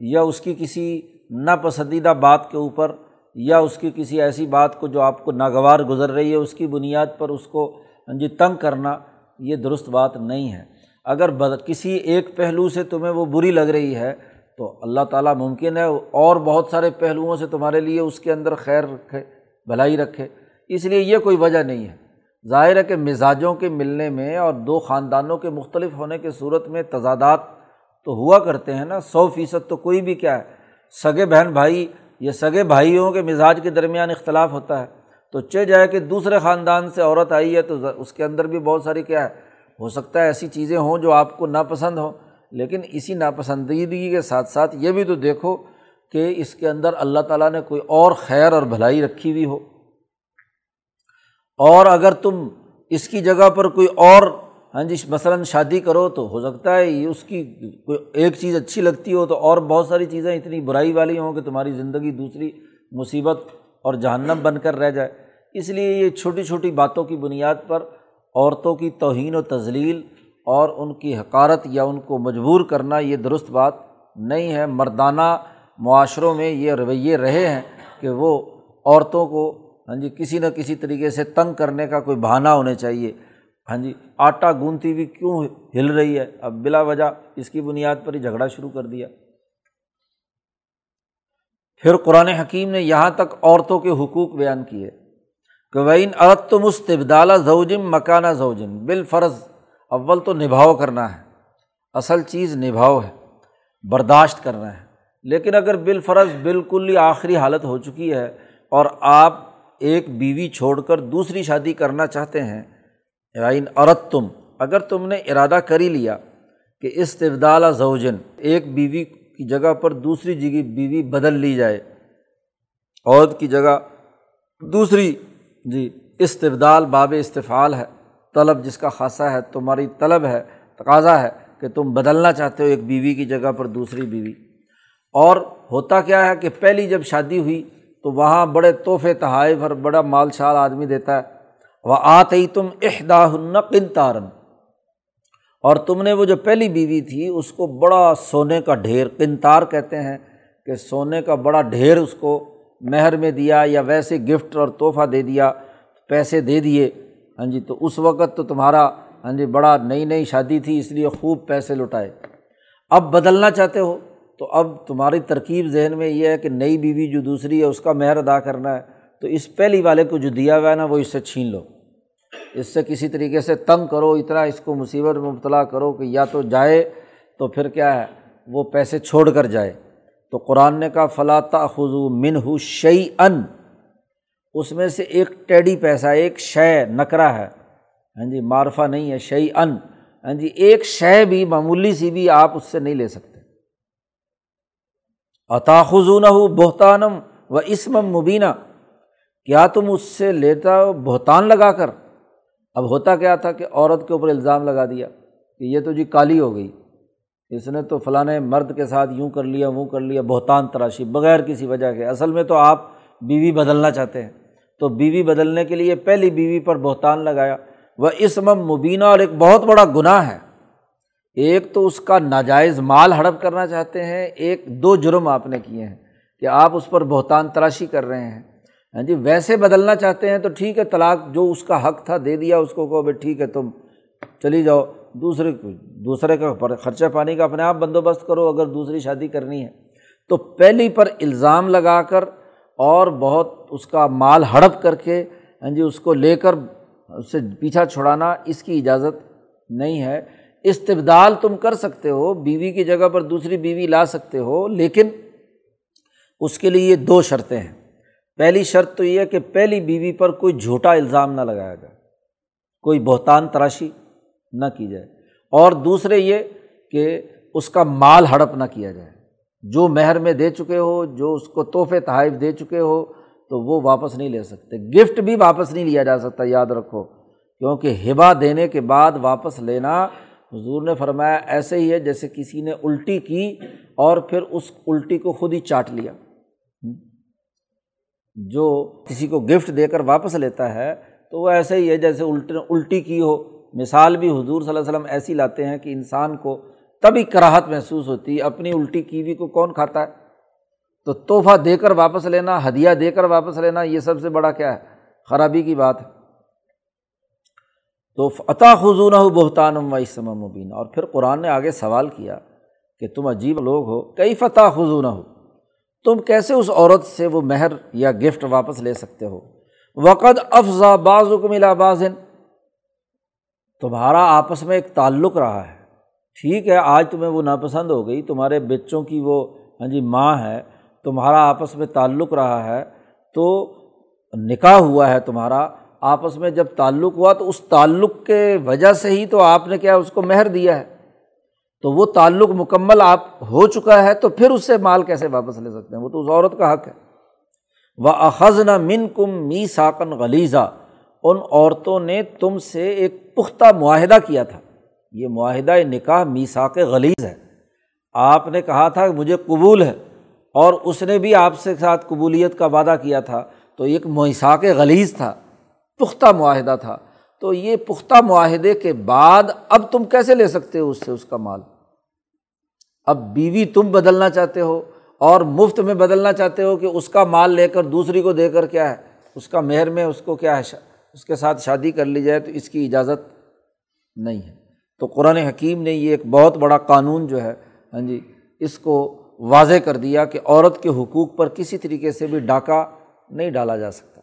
یا اس کی کسی ناپسندیدہ بات کے اوپر یا اس کی کسی ایسی بات کو جو آپ کو ناگوار گزر رہی ہے، اس کی بنیاد پر اس کو جی تنگ کرنا، یہ درست بات نہیں ہے۔ اگر کسی ایک پہلو سے تمہیں وہ بری لگ رہی ہے، تو اللہ تعالیٰ ممکن ہے اور بہت سارے پہلوؤں سے تمہارے لیے اس کے اندر خیر رکھے، بھلائی رکھے۔ اس لیے یہ کوئی وجہ نہیں ہے۔ ظاہر ہے کہ مزاجوں کے ملنے میں اور دو خاندانوں کے مختلف ہونے کے صورت میں تضادات تو ہوا کرتے ہیں نا، سو فیصد تو کوئی بھی کیا ہے۔ سگے بہن بھائی یا سگے بھائیوں کے مزاج کے درمیان اختلاف ہوتا ہے۔ تو چہ جائے کہ دوسرے خاندان سے عورت آئی ہے تو اس کے اندر بھی بہت ساری کیا ہے، ہو سکتا ہے ایسی چیزیں ہوں جو آپ کو ناپسند ہوں۔ لیکن اسی ناپسندیدگی کے ساتھ ساتھ یہ بھی تو دیکھو کہ اس کے اندر اللہ تعالیٰ نے کوئی اور خیر اور بھلائی رکھی ہوئی ہو۔ اور اگر تم اس کی جگہ پر کوئی اور ہاں جی مثلاً شادی کرو تو ہو سکتا ہے یہ اس کی کوئی ایک چیز اچھی لگتی ہو تو اور بہت ساری چیزیں اتنی برائی والی ہوں کہ تمہاری زندگی دوسری مصیبت اور جہنم بن کر رہ جائے۔ اس لیے یہ چھوٹی چھوٹی باتوں کی بنیاد پر عورتوں کی توہین و تزلیل اور ان کی حکارت یا ان کو مجبور کرنا یہ درست بات نہیں ہے۔ مردانہ معاشروں میں یہ رویے رہے ہیں کہ وہ عورتوں کو ہاں جی کسی نہ کسی طریقے سے تنگ کرنے کا کوئی بہانہ ہونے چاہیے۔ ہاں جی آٹا گونتی ہوئی کیوں ہل رہی ہے؟ اب بلا وجہ اس کی بنیاد پر ہی جھگڑا شروع کر دیا۔ پھر قرآن حکیم نے یہاں تک عورتوں کے حقوق بیان کیے کہ وین عرت تو مستبدالہ زوجم مکانہ زوجن بال فرض اول تو نبھاؤ کرنا ہے۔ اصل چیز نبھاؤ ہے، برداشت کرنا ہے۔ لیکن اگر بال فرض بالکل ہی آخری حالت ہو چکی ہے اور آپ ایک بیوی چھوڑ کر دوسری شادی کرنا چاہتے ہیں۔ یعنی عورت تم اگر تم نے ارادہ کر ہی لیا کہ استبدال زوجن، ایک بیوی کی جگہ پر دوسری جگہ بیوی بدل لی جائے۔ عورت کی جگہ دوسری جی استبدال باب استفال ہے۔ طلب جس کا خاصہ ہے، تمہاری طلب ہے، تقاضا ہے کہ تم بدلنا چاہتے ہو ایک بیوی کی جگہ پر دوسری بیوی۔ اور ہوتا کیا ہے کہ پہلی جب شادی ہوئی تو وہاں بڑے تحفے تحائف اور بڑا مال شال آدمی دیتا ہے۔ وہ آتے ہی تم احدا قن تارن اور تم نے وہ جو پہلی بیوی تھی، اس کو بڑا سونے کا ڈھیر، قنتار کہتے ہیں کہ سونے کا بڑا ڈھیر اس کو مہر میں دیا یا ویسے گفٹ اور تحفہ دے دیا، پیسے دے دیے۔ ہاں جی تو اس وقت تو تمہارا ہاں جی بڑا نئی نئی شادی تھی، اس لیے خوب پیسے لٹائے اب بدلنا چاہتے ہو؟ تو اب تمہاری ترکیب ذہن میں یہ ہے کہ نئی بیوی جو دوسری ہے، اس کا مہر ادا کرنا ہے۔ تو اس پہلی والے کو جو دیا ہوا ہے نا، وہ اس سے چھین لو۔ اس سے کسی طریقے سے تنگ کرو، اتنا اس کو مصیبت میں مبتلا کرو کہ یا تو جائے تو پھر کیا ہے، وہ پیسے چھوڑ کر جائے۔ تو قرآن نے کہا فلاں خزو من ہو شعی ان اس میں سے ایک ٹیڈی پیسہ، ایک شے نکرا ہے۔ ہاں جی معرفہ نہیں ہے شعی ان ہاں جی ایک شے بھی، معمولی سی بھی آپ اس سے نہیں لے سکتے۔ عطاخذون ہو بہتانم و اسم مبینہ کیا تم اس سے لیتا بہتان لگا کر؟ اب ہوتا کیا تھا کہ عورت کے اوپر الزام لگا دیا کہ یہ تو جی کالی ہو گئی۔ اس نے تو فلاں مرد کے ساتھ یوں کر لیا، وہ کر لیا، بہتان تراشی۔ بغیر کسی وجہ کے۔ اصل میں تو آپ بیوی بدلنا چاہتے ہیں۔ تو بیوی بدلنے کے لیے پہلی بیوی پر بہتان لگایا۔ وہ اسم مبینہ اور ایک بہت بڑا گناہ ہے۔ ایک تو اس کا ناجائز مال ہڑپ کرنا چاہتے ہیں، ایک دو جرم آپ نے کیے ہیں کہ آپ اس پر بہتان تراشی کر رہے ہیں۔ ہاں جی ویسے بدلنا چاہتے ہیں تو ٹھیک ہے، طلاق جو اس کا حق تھا دے دیا، اس کو کہو بھائی ٹھیک ہے، تم چلی جاؤ۔ دوسرے دوسرے کا خرچہ پانی کا اپنے آپ بندوبست کرو اگر دوسری شادی کرنی ہے۔ تو پہلی پر الزام لگا کر اور بہت اس کا مال ہڑپ کر کے ہاں جی اس کو لے کر، اس سے پیچھا چھڑانا اس کی اجازت نہیں ہے۔ استبدال تم کر سکتے ہو، بیوی کی جگہ پر دوسری بیوی لا سکتے ہو، لیکن اس کے لیے یہ دو شرطیں ہیں۔ پہلی شرط تو یہ ہے کہ پہلی بیوی پر کوئی جھوٹا الزام نہ لگایا جائے، کوئی بہتان تراشی نہ کی جائے۔ اور دوسرے یہ کہ اس کا مال ہڑپ نہ کیا جائے۔ جو مہر میں دے چکے ہو، جو اس کو تحفے تحائف دے چکے ہو، تو وہ واپس نہیں لے سکتے۔ گفٹ بھی واپس نہیں لیا جا سکتا، یاد رکھو، کیونکہ ہبا دینے کے بعد واپس لینا حضور نے فرمایا ایسے ہی ہے جیسے کسی نے الٹی کی اور پھر اس الٹی کو خود ہی چاٹ لیا۔ جو کسی کو گفٹ دے کر واپس لیتا ہے تو وہ ایسے ہی ہے جیسے الٹ الٹی کی ہو۔ مثال بھی حضور صلی اللہ علیہ وسلم ایسی لاتے ہیں کہ انسان کو تبھی کراہت محسوس ہوتی ہے اپنی الٹی کی ہوئی کو کون کھاتا ہے؟ تو تحفہ دے کر واپس لینا، ہدیہ دے کر واپس لینا، یہ سب سے بڑا کیا ہے؟ خرابی کی بات ہے۔ تو عطا خزون ہو بہتانم و اسم مبینہ اور پھر قرآن نے آگے سوال کیا کہ تم عجیب لوگ ہو۔ کئی فتح خزون ہو تم کیسے اس عورت سے وہ مہر یا گفٹ واپس لے سکتے ہو؟ وقت افزا بعض حکم بازن تمہارا آپس میں ایک تعلق رہا ہے۔ ٹھیک ہے، آج تمہیں وہ ناپسند ہو گئی، تمہارے بچوں کی وہ ہاں جی ماں ہے، تمہارا آپس میں تعلق رہا ہے، تو نکاح ہوا ہے تمہارا۔ آپس میں جب تعلق ہوا تو اس تعلق کے وجہ سے ہی تو آپ نے کیا اس کو مہر دیا ہے۔ تو وہ تعلق مکمل آپ ہو چکا ہے تو پھر اس سے مال کیسے واپس لے سکتے ہیں؟ وہ تو اس عورت کا حق ہے۔ وہ اخذ نہ من کم می ساکن غلیزہ ان عورتوں نے تم سے ایک پختہ معاہدہ کیا تھا۔ یہ معاہدہ نکاح میساک غلیز ہے۔ آپ نے کہا تھا کہ مجھے قبول ہے اور اس نے بھی آپ سے ساتھ قبولیت کا وعدہ کیا تھا۔ تو ایک میساک غلیز تھا۔ پختہ معاہدہ تھا۔ تو یہ پختہ معاہدے کے بعد اب تم کیسے لے سکتے ہو اس سے اس کا مال؟ اب بیوی تم بدلنا چاہتے ہو اور مفت میں بدلنا چاہتے ہو کہ اس کا مال لے کر دوسری کو دے کر کیا ہے؟ اس کا مہر میں اس کو کیا ہے؟ اس کے ساتھ شادی کر لی جائے تو اس کی اجازت نہیں ہے۔ تو قرآن حکیم نے یہ ایک بہت بڑا قانون جو ہے ہاں جی اس کو واضح کر دیا کہ عورت کے حقوق پر کسی طریقے سے بھی ڈاکہ نہیں ڈالا جا سکتا۔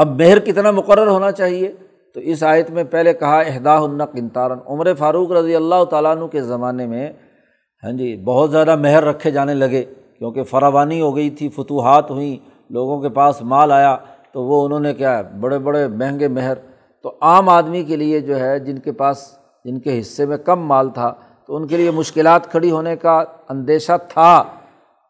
اب مہر کتنا مقرر ہونا چاہیے؟ تو اس آیت میں پہلے کہا اہدا قنتارن عمر فاروق رضی اللہ تعالیٰ عنہ کے زمانے میں ہاں جی بہت زیادہ مہر رکھے جانے لگے۔ کیونکہ فراوانی ہو گئی تھی، فتوحات ہوئیں، لوگوں کے پاس مال آیا، تو وہ انہوں نے کیا ہے بڑے بڑے مہنگے مہر۔ تو عام آدمی کے لیے جو ہے، جن کے پاس، جن کے حصے میں کم مال تھا، تو ان کے لیے مشکلات کھڑی ہونے کا اندیشہ تھا۔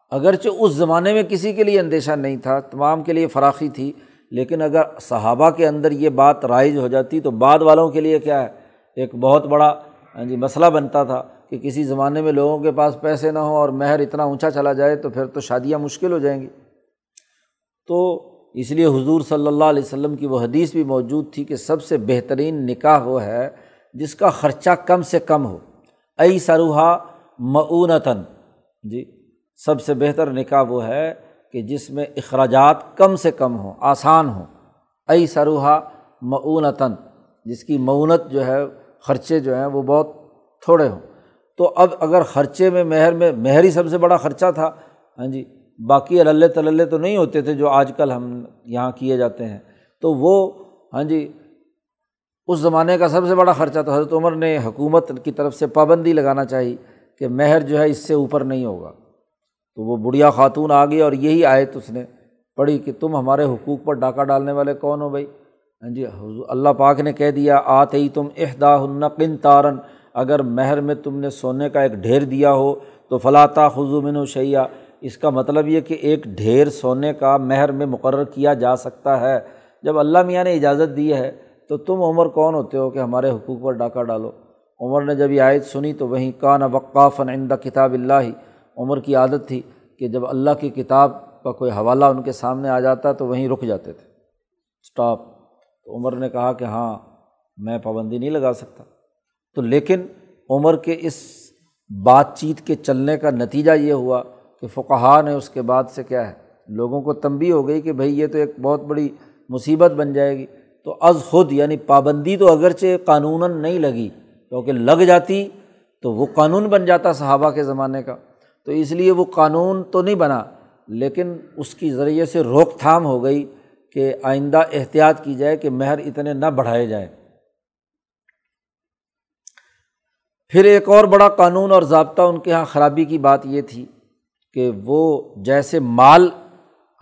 اگرچہ اس زمانے میں کسی کے لیے اندیشہ نہیں تھا، تمام کے لیے فراخی تھی لیکن اگر صحابہ کے اندر یہ بات رائج ہو جاتی تو بعد والوں کے لیے کیا ہے؟ ایک بہت بڑا ہاں جی مسئلہ بنتا تھا کہ کسی زمانے میں لوگوں کے پاس پیسے نہ ہوں اور مہر اتنا اونچا چلا جائے تو پھر تو شادیاں مشکل ہو جائیں گی۔ تو اس لیے حضور صلی اللہ علیہ وسلم کی وہ حدیث بھی موجود تھی کہ سب سے بہترین نکاح وہ ہے جس کا خرچہ کم سے کم ہو۔ ائی سروحا معونتاً جی سب سے بہتر نکاح وہ ہے کہ جس میں اخراجات کم سے کم ہوں، آسان ہوں۔ ائی سروحا معونتاً جس کی معونت جو ہے، خرچے جو ہیں، وہ بہت تھوڑے ہوں۔ تو اب اگر خرچے میں، مہر میں، مہر ہی سب سے بڑا خرچہ تھا ہاں جی باقی اللہ تلّہ تو نہیں ہوتے تھے جو آج کل ہم یہاں کیے جاتے ہیں۔ تو وہ ہاں جی اس زمانے کا سب سے بڑا خرچہ تو حضرت عمر نے حکومت کی طرف سے پابندی لگانا چاہیے کہ مہر جو ہے، اس سے اوپر نہیں ہوگا۔ تو وہ بڑھیا خاتون آ گئی اور یہی آئے تو اس نے پڑھی کہ تم ہمارے حقوق پر ڈاکہ ڈالنے والے کون ہو بھائی؟ ہاں جی اللہ پاک نے کہہ دیا آتے ہی تم احدا قن تارن اگر مہر میں تم نے سونے کا ایک ڈھیر دیا ہو تو فلاطا خزو من و شیا اس کا مطلب یہ کہ ایک ڈھیر سونے کا مہر میں مقرر کیا جا سکتا ہے۔ جب اللہ میاں نے اجازت دی ہے تو تم عمر کون ہوتے ہو کہ ہمارے حقوق پر ڈاکہ ڈالو؟ عمر نے جب یہ آیت سنی تو وہیں کان وقاف عند کتاب اللہ۔ عمر کی عادت تھی کہ جب اللہ کی کتاب کا کوئی حوالہ ان کے سامنے آ جاتا تو وہیں رک جاتے تھے۔ اسٹاپ تو عمر نے کہا کہ ہاں میں پابندی نہیں لگا سکتا۔ تو لیکن عمر کے اس بات چیت کے چلنے کا نتیجہ یہ ہوا کہ فقہ نے اس کے بعد سے کیا ہے، لوگوں کو تنبی ہو گئی کہ بھائی یہ تو ایک بہت بڑی مصیبت بن جائے گی۔ تو از خود یعنی پابندی تو اگرچہ قانون نہیں لگی، کیونکہ لگ جاتی تو وہ قانون بن جاتا صحابہ کے زمانے کا۔ تو اس لیے وہ قانون تو نہیں بنا، لیکن اس کی ذریعے سے روک تھام ہو گئی کہ آئندہ احتیاط کی جائے کہ مہر اتنے نہ بڑھائے جائیں۔ پھر ایک اور بڑا قانون اور ضابطہ ان کے یہاں خرابی کی بات یہ تھی کہ وہ جیسے مال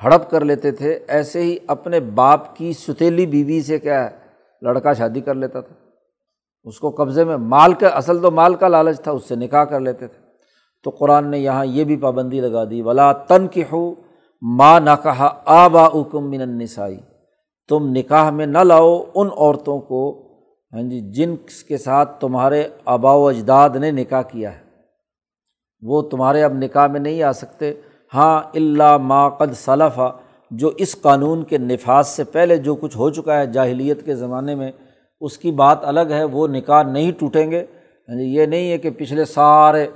ہڑپ کر لیتے تھے، ایسے ہی اپنے باپ کی ستیلی بیوی سے کیا ہے، لڑکا شادی کر لیتا تھا۔ اس کو قبضے میں مال کا، اصل تو مال کا لالچ تھا، اس سے نکاح کر لیتے تھے۔ تو قرآن نے یہاں یہ بھی پابندی لگا دی، ولا تن کی ہو ماں نہ کہا آبا اکم من النسائی تم نکاح میں نہ لاؤ ان عورتوں کو ہاں جی جن کے ساتھ تمہارے آبا و اجداد نے نکاح کیا ہے۔ وہ تمہارے اب نکاح میں نہیں آ سکتے۔ ہاں اللہ ما قد صلفہ جو اس قانون کے نفاذ سے پہلے جو کچھ ہو چکا ہے جاہلیت کے زمانے میں، اس کی بات الگ ہے، وہ نکاح نہیں ٹوٹیں گے۔ یعنی یہ نہیں ہے کہ پچھلے سارے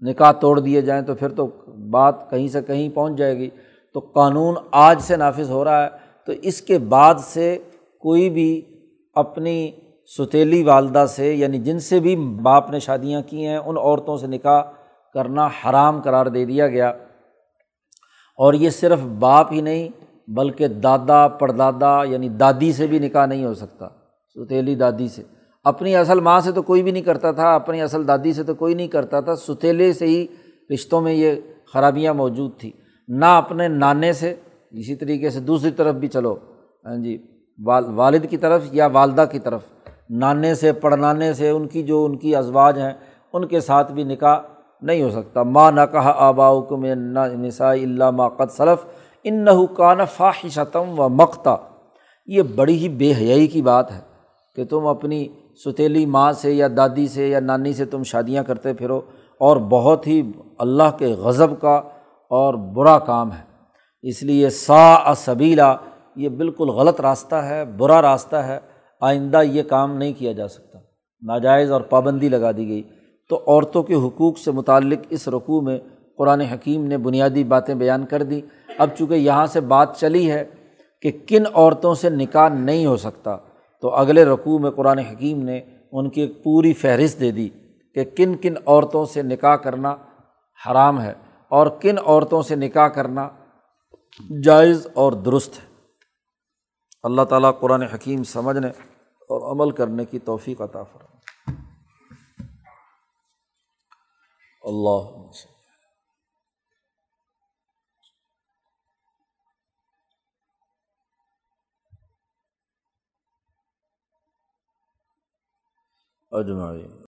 نکاح توڑ دیے جائیں تو پھر تو بات کہیں سے کہیں پہنچ جائے گی۔ تو قانون آج سے نافذ ہو رہا ہے۔ تو اس کے بعد سے کوئی بھی اپنی ستیلی والدہ سے یعنی جن سے بھی باپ نے شادیاں کی ہیں، ان عورتوں سے نکاح کرنا حرام قرار دے دیا گیا۔ اور یہ صرف باپ ہی نہیں، بلکہ دادا، پردادا یعنی دادی سے بھی نکاح نہیں ہو سکتا۔ ستیلی دادی سے۔ اپنی اصل ماں سے تو کوئی بھی نہیں کرتا تھا، اپنی اصل دادی سے تو کوئی نہیں کرتا تھا۔ ستیلے سے ہی رشتوں میں یہ خرابیاں موجود تھیں۔ نہ اپنے نانے سے، اسی طریقے سے۔ دوسری طرف بھی چلو۔ ہاں جی والد کی طرف یا والدہ کی طرف۔ نانے سے پڑنانے سے، ان کی جو ان کی ازواج ہیں، ان کے ساتھ بھی نکاح نہیں ہو سکتا۔ ماں نہ کہا آبا کم نسا اللہ ما قد صلف ان نہ کان فاحشتم و مقتا۔ یہ بڑی ہی بے حیائی کی بات ہے کہ تم اپنی ستیلی ماں سے یا دادی سے یا نانی سے تم شادیاں کرتے پھرو، اور بہت ہی اللہ کے غضب کا اور برا کام ہے۔ اس لیے سا صبیلا یہ بالکل غلط راستہ ہے، برا راستہ ہے، آئندہ یہ کام نہیں کیا جا سکتا۔ ناجائز اور پابندی لگا دی گئی۔ تو عورتوں کے حقوق سے متعلق اس رقوع میں قرآن حکیم نے بنیادی باتیں بیان کر دیں۔ اب چونکہ یہاں سے بات چلی ہے کہ کن عورتوں سے نکاح نہیں ہو سکتا تو اگلے رقوع میں قرآن حکیم نے ان کی ایک پوری فہرست دے دی کہ کن کن عورتوں سے نکاح کرنا حرام ہے اور کن عورتوں سے نکاح کرنا جائز اور درست ہے۔ اللہ تعالیٰ قرآن حکیم سمجھنے اور عمل کرنے کی توفیق عطا فرمائے۔ اللہ اجمعین